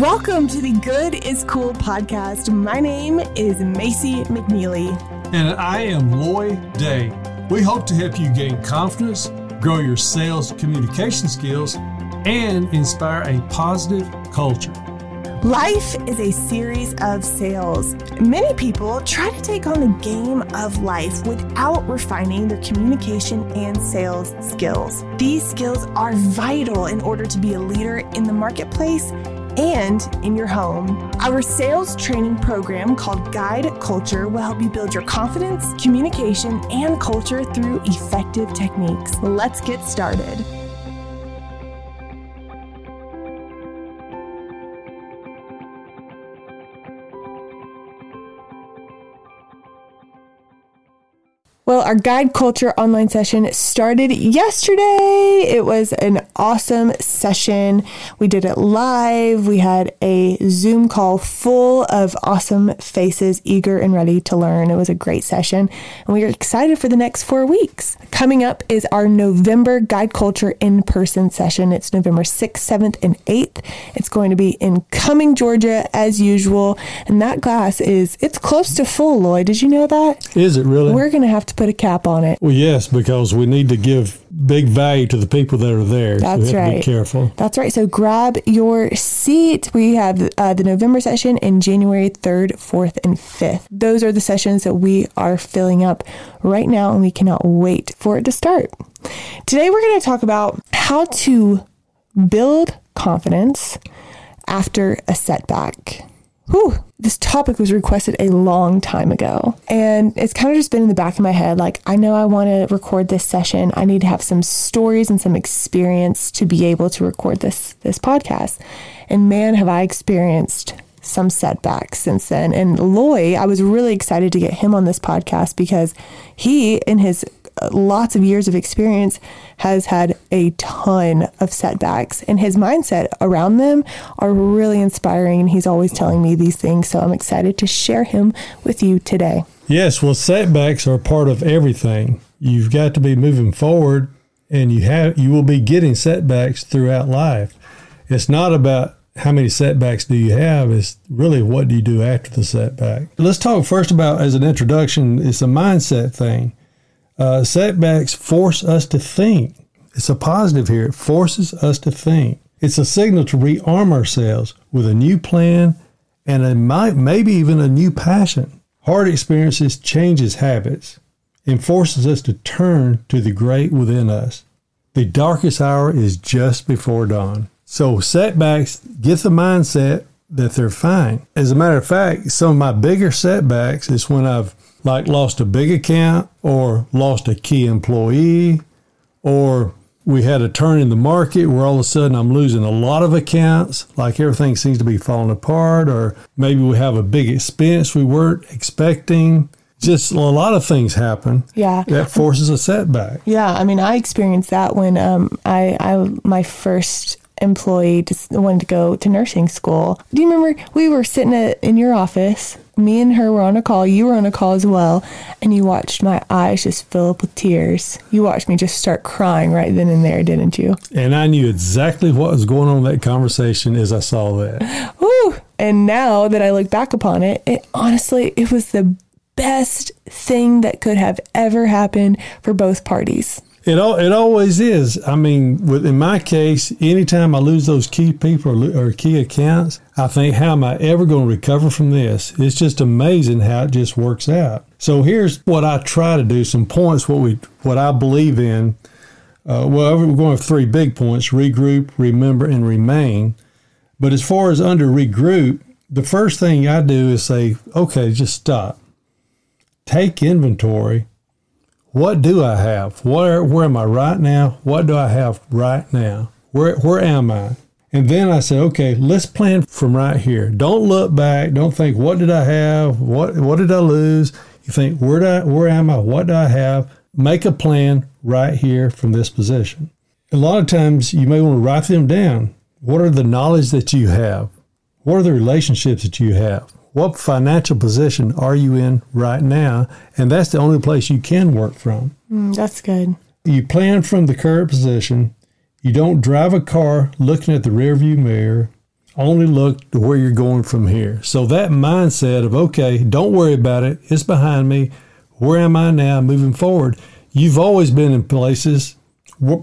Welcome to the Good is Cool podcast. My name is Macy McNeely. And I am Lloyd Day. We hope to help you gain confidence, grow your sales communication skills, and inspire a positive culture. Life is a series of sales. Many people try to take on the game of life without refining their communication and sales skills. These skills are vital in order to be a leader in the marketplace and in your home. Our sales training program called Guide Culture will help you build your confidence, communication, and culture through effective techniques. Let's get started. Well, our guide culture online session started yesterday. It was an awesome session. We did it live. We had a Zoom call full of awesome faces, eager and ready to learn. It was a great session, and we are excited for the next four weeks. Coming up is our November guide culture in person session. It's November 6th, 7th, and 8th. It's going to be in Cumming, Georgia, as usual. And that class is, it's close to full, Lloyd. Did you know that? Is it really? We're going to have to put a cap on it. Well, yes, because we need to give big value to the people that are there. That's so we have right. To be careful. That's right. So grab your seat. We have uh, the November session in January 3rd, 4th, and 5th. Those are the sessions that we are filling up right now, and we cannot wait for it to start. Today, we're going to talk about how to build confidence after a setback. Whew, this topic was requested a long time ago. And it's kind of just been in the back of my head like, I know I want to record this session. I need to have some stories and some experience to be able to record this this podcast. And man, have I experienced some setbacks since then. And Loy, I was really excited to get him on this podcast because he, in his lots of years of experience, has had a ton of setbacks, and his mindset around them are really inspiring. And he's always telling me these things. So I'm excited to share him with you today. Yes, well, setbacks are part of everything. You've got to be moving forward, and you have you will be getting setbacks throughout life. It's not about how many setbacks do you have is really what do you do after the setback. Let's talk first about as an introduction. It's a mindset thing. Uh, setbacks force us to think. It's a positive here. It forces us to think. It's a signal to rearm ourselves with a new plan and a maybe even a new passion. Hard experiences changes habits and forces us to turn to the great within us. The darkest hour is just before dawn. So setbacks get the mindset that they're fine. As a matter of fact, some of my bigger setbacks is when I've like lost a big account or lost a key employee or we had a turn in the market where all of a sudden I'm losing a lot of accounts, like everything seems to be falling apart, or maybe we have a big expense we weren't expecting. Just a lot of things happen. Yeah. That forces a setback. Yeah, I mean, I experienced that when um, I, I my first employee just wanted to go to nursing school. Do you remember we were sitting at, in your office? Me and her were on a call. You were on a call as well, and you watched my eyes just fill up with tears. You watched me just start crying right then and there, didn't you? And I knew exactly what was going on in that conversation as I saw that. Woo! And now that I look back upon it, it honestly it was the best thing that could have ever happened for both parties. It it always is. I mean, with, in my case, anytime I lose those key people or, or key accounts, I think, how am I ever going to recover from this? It's just amazing how it just works out. So here's what I try to do. Some points. What we, what I believe in. Uh, well, we're going with three big points: regroup, remember, and remain. But as far as under regroup, the first thing I do is say, okay, just stop. Take inventory what do I have? Where where am I right now? What do I have right now? Where where am I? And then I said, okay, let's plan from right here. Don't look back. Don't think, what did I have? What what did I lose? You think, where do I, where am I? What do I have? Make a plan right here from this position. A lot of times you may want to write them down. What are the knowledge that you have? What are the relationships that you have? What financial position are you in right now? And that's the only place you can work from. Mm, that's good. You plan from the current position. You don't drive a car looking at the rearview mirror. Only look to where you're going from here. So that mindset of, okay, don't worry about it. It's behind me. Where am I now moving forward? You've always been in places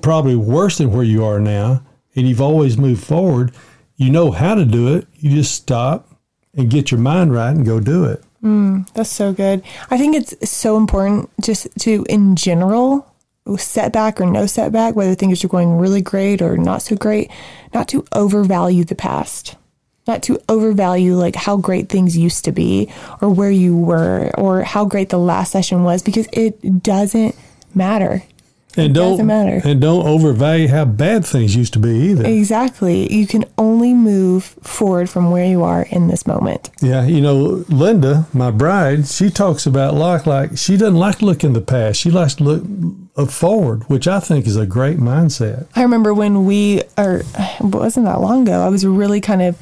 probably worse than where you are now, and you've always moved forward. You know how to do it. You just stop and get your mind right and go do it. Mm, that's so good. I think it's so important just to, in general, setback or no setback, whether things are going really great or not so great, not to overvalue the past. Not to overvalue like how great things used to be or where you were or how great the last session was because it doesn't matter. And it don't doesn't matter. And don't overvalue how bad things used to be either. Exactly. You can only move forward from where you are in this moment. Yeah, you know, Linda, my bride, she talks about like like she doesn't like to look in the past. She likes to look forward, which I think is a great mindset. I remember when we are it wasn't that long ago. I was really kind of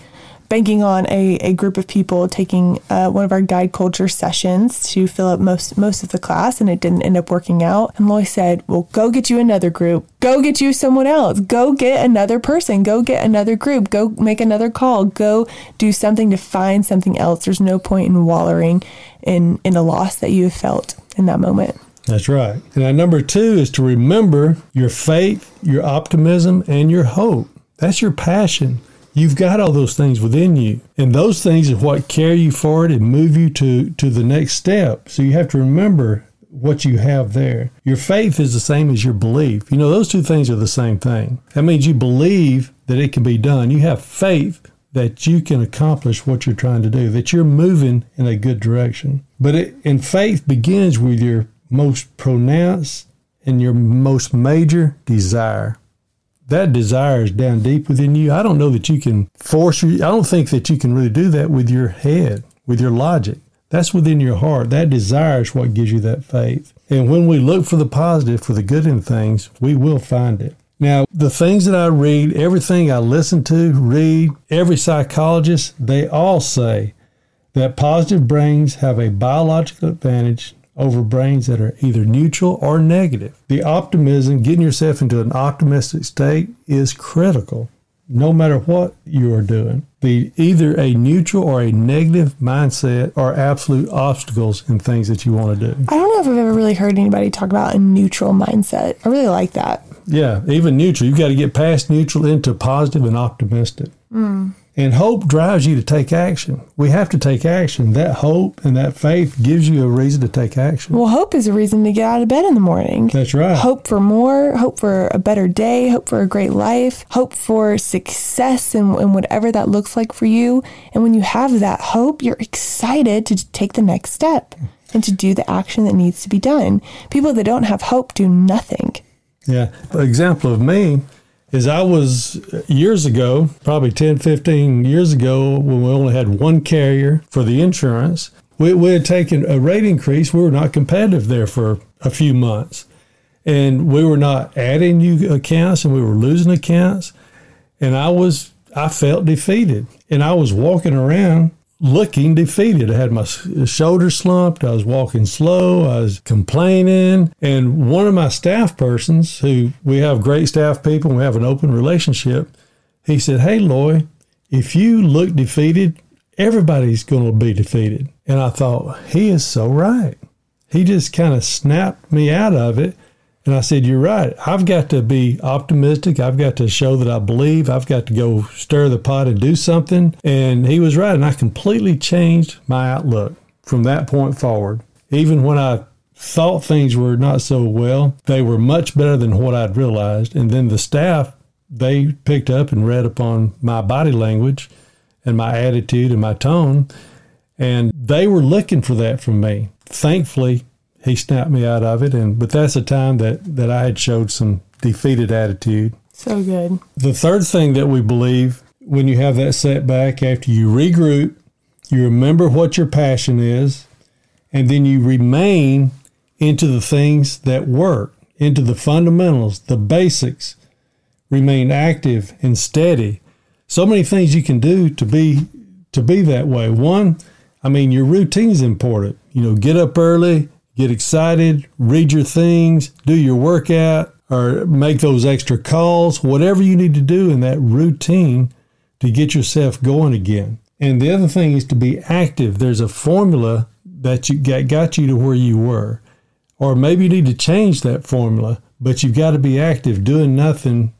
banking on a, a group of people taking uh, one of our guide culture sessions to fill up most most of the class, and it didn't end up working out. And Loy said, "Well, go get you another group. Go get you someone else. Go get another person. Go get another group. Go make another call. Go do something to find something else. There's no point in wallowing in in a loss that you have felt in that moment." That's right. And number two is to remember your faith, your optimism, and your hope. That's your passion. You've got all those things within you. And those things are what carry you forward and move you to, to the next step. So you have to remember what you have there. Your faith is the same as your belief. You know, those two things are the same thing. That means you believe that it can be done. You have faith that you can accomplish what you're trying to do, that you're moving in a good direction. But it, and faith begins with your most pronounced and your most major desire that desire is down deep within you. I don't know that you can force you. I don't think that you can really do that with your head, with your logic. That's within your heart. That desire is what gives you that faith. And when we look for the positive, for the good in things, we will find it. Now, the things that I read, everything I listen to, read, every psychologist, they all say that positive brains have a biological advantage over brains that are either neutral or negative. The optimism, getting yourself into an optimistic state, is critical no matter what you are doing. Be either a neutral or a negative mindset are absolute obstacles in things that you want to do. I don't know if I've ever really heard anybody talk about a neutral mindset. I really like that. Yeah, even neutral. You've got to get past neutral into positive and optimistic. Mm. And hope drives you to take action. We have to take action. That hope and that faith gives you a reason to take action. Well, hope is a reason to get out of bed in the morning. That's right. Hope for more, hope for a better day, hope for a great life, hope for success and, and whatever that looks like for you. And when you have that hope, you're excited to take the next step and to do the action that needs to be done. People that don't have hope do nothing. Yeah. An example of me is I was uh, years ago, probably 10, 15 years ago, when we only had one carrier for the insurance. We, we had taken a rate increase. We were not competitive there for a few months. And we were not adding new accounts and we were losing accounts. And I was, I felt defeated. And I was walking around looking defeated. I had my shoulder slumped. I was walking slow. I was complaining. And one of my staff persons, who we have great staff people, we have an open relationship, he said, Hey, Loy, if you look defeated, everybody's going to be defeated. And I thought, he is so right. He just kind of snapped me out of it and I said, You're right. I've got to be optimistic. I've got to show that I believe. I've got to go stir the pot and do something. And he was right. And I completely changed my outlook from that point forward. Even when I thought things were not so well, they were much better than what I'd realized. And then the staff, they picked up and read upon my body language and my attitude and my tone. And they were looking for that from me. Thankfully, he snapped me out of it. And but that's a time that that I had showed some defeated attitude. So good. The third thing that we believe when you have that setback, after you regroup, you remember what your passion is, and then you remain into the things that work, into the fundamentals, the basics. Remain active and steady. So many things you can do to be to be that way. One, I mean, your routine is important. You know, get up early, get excited, read your things, do your workout, or make those extra calls, whatever you need to do in that routine to get yourself going again. And the other thing is to be active. There's a formula that you got, got you to where you were. Or maybe you need to change that formula, but you've got to be active. Doing nothing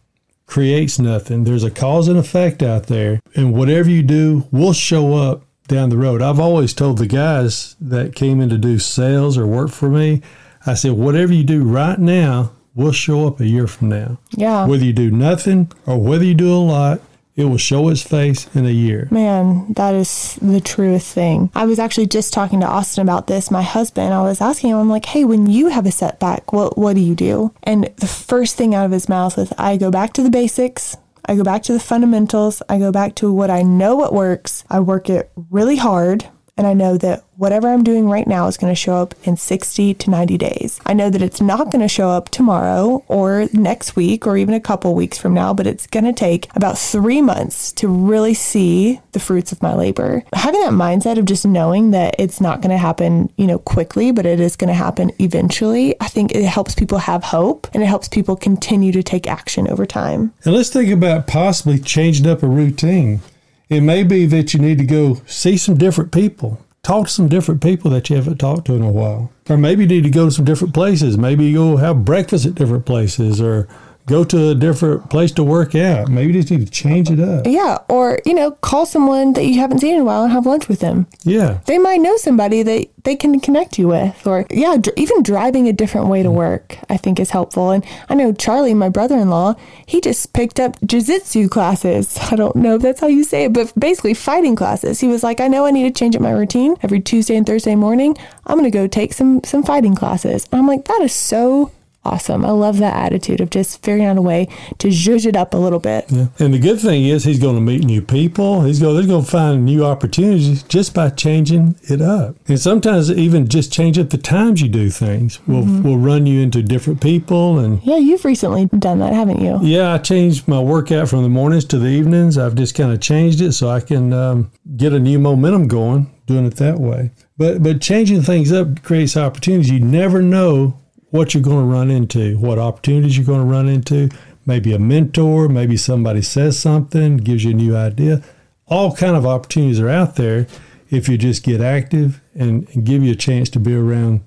creates nothing. There's a cause and effect out there, and whatever you do will show up down the road. I've always told the guys that came in to do sales or work for me, I said, whatever you do right now will show up a year from now. Yeah. Whether you do nothing or whether you do a lot, it will show its face in a year. Man, that is the truest thing. I was actually just talking to Austin about this. My husband, I was asking him, I'm like, hey, when you have a setback, what, what do you do? And the first thing out of his mouth was, I go back to the basics. I go back to the fundamentals. I go back to what I know what works. I work it really hard. And I know that whatever I'm doing right now is going to show up in 60 to 90 days. I know that it's not going to show up tomorrow or next week or even a couple weeks from now, but it's going to take about three months to really see the fruits of my labor. Having that mindset of just knowing that it's not going to happen, you know, quickly, but it is going to happen eventually, I think it helps people have hope and it helps people continue to take action over time. And let's think about possibly changing up a routine. It may be that you need to go see some different people, talk to some different people that you haven't talked to in a while. Or maybe you need to go to some different places. Maybe you'll have breakfast at different places or go to a different place to work out. Maybe you just need to change it up. Yeah. Or, you know, call someone that you haven't seen in a while and have lunch with them. Yeah. They might know somebody that they can connect you with. Or, yeah, dr- even driving a different way to mm. work, I think is helpful. And I know Charlie, my brother in law, he just picked up jiu jitsu classes. I don't know if that's how you say it, but basically fighting classes. He was like, I know I need to change up my routine every Tuesday and Thursday morning. I'm going to go take some, some fighting classes. And I'm like, that is so awesome. I love that attitude of just figuring out a way to zhuzh it up a little bit. Yeah. And the good thing is he's going to meet new people. He's going, he's going to find new opportunities just by changing it up. And sometimes even just change up the times you do things will, will run you into different people. And Yeah, you've recently done that, haven't you? yeah, I changed my workout from the mornings to the evenings. I've just kind of changed it so I can um, get a new momentum going doing it that way. But, but changing things up creates opportunities. You never know what you're going to run into, what opportunities you're going to run into. Maybe a mentor, maybe somebody says something, gives you a new idea. All kind of opportunities are out there if you just get active and, and give you a chance to be around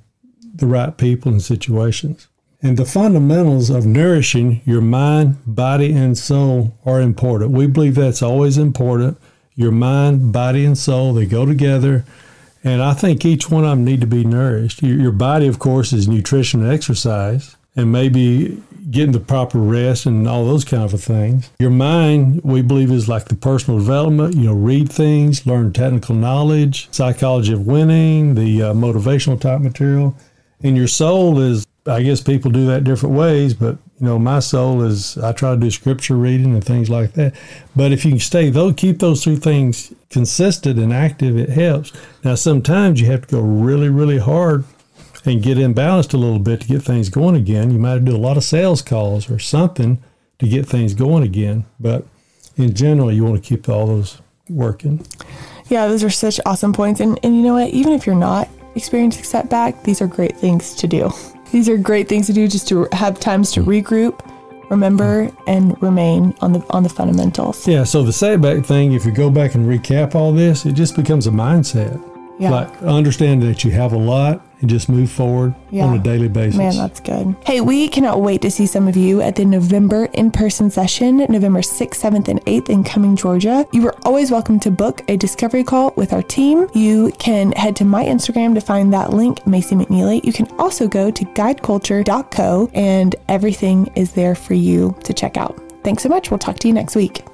the right people and situations. And the fundamentals of nourishing your mind, body, and soul are important. We believe that's always important. Your mind, body, and soul, they go together. And I think each one of them need to be nourished. Your, your body, of course, is nutrition and exercise, and maybe getting the proper rest and all those kind of things. Your mind, we believe, is like the personal development. You know, read things, learn technical knowledge, psychology of winning, the uh, motivational type material. And your soul is, I guess people do that different ways, but you know, my soul is I try to do scripture reading and things like that. But if you can stay those, keep those three things consistent and active, it helps. Now, sometimes you have to go really, really hard and get imbalanced a little bit to get things going again. You might do a lot of sales calls or something to get things going again. But in general, you want to keep all those working. Yeah, those are such awesome points. And, and you know what? Even if you're not experiencing setback, these are great things to do. These are great things to do just to have times to regroup, remember, and remain on the on the fundamentals. Yeah, so the setback thing, if you go back and recap all this, it just becomes a mindset. Yeah. Like understand that you have a lot and just move forward Yeah. on a daily basis. Man, that's good. Hey, we cannot wait to see some of you at the November in person session, November 6th, 7th, and 8th in Cumming, Georgia. You are always welcome to book a discovery call with our team. You can head to my Instagram to find that link, Macy McNeely. You can also go to guideculture.co, and everything is there for you to check out. Thanks so much. We'll talk to you next week.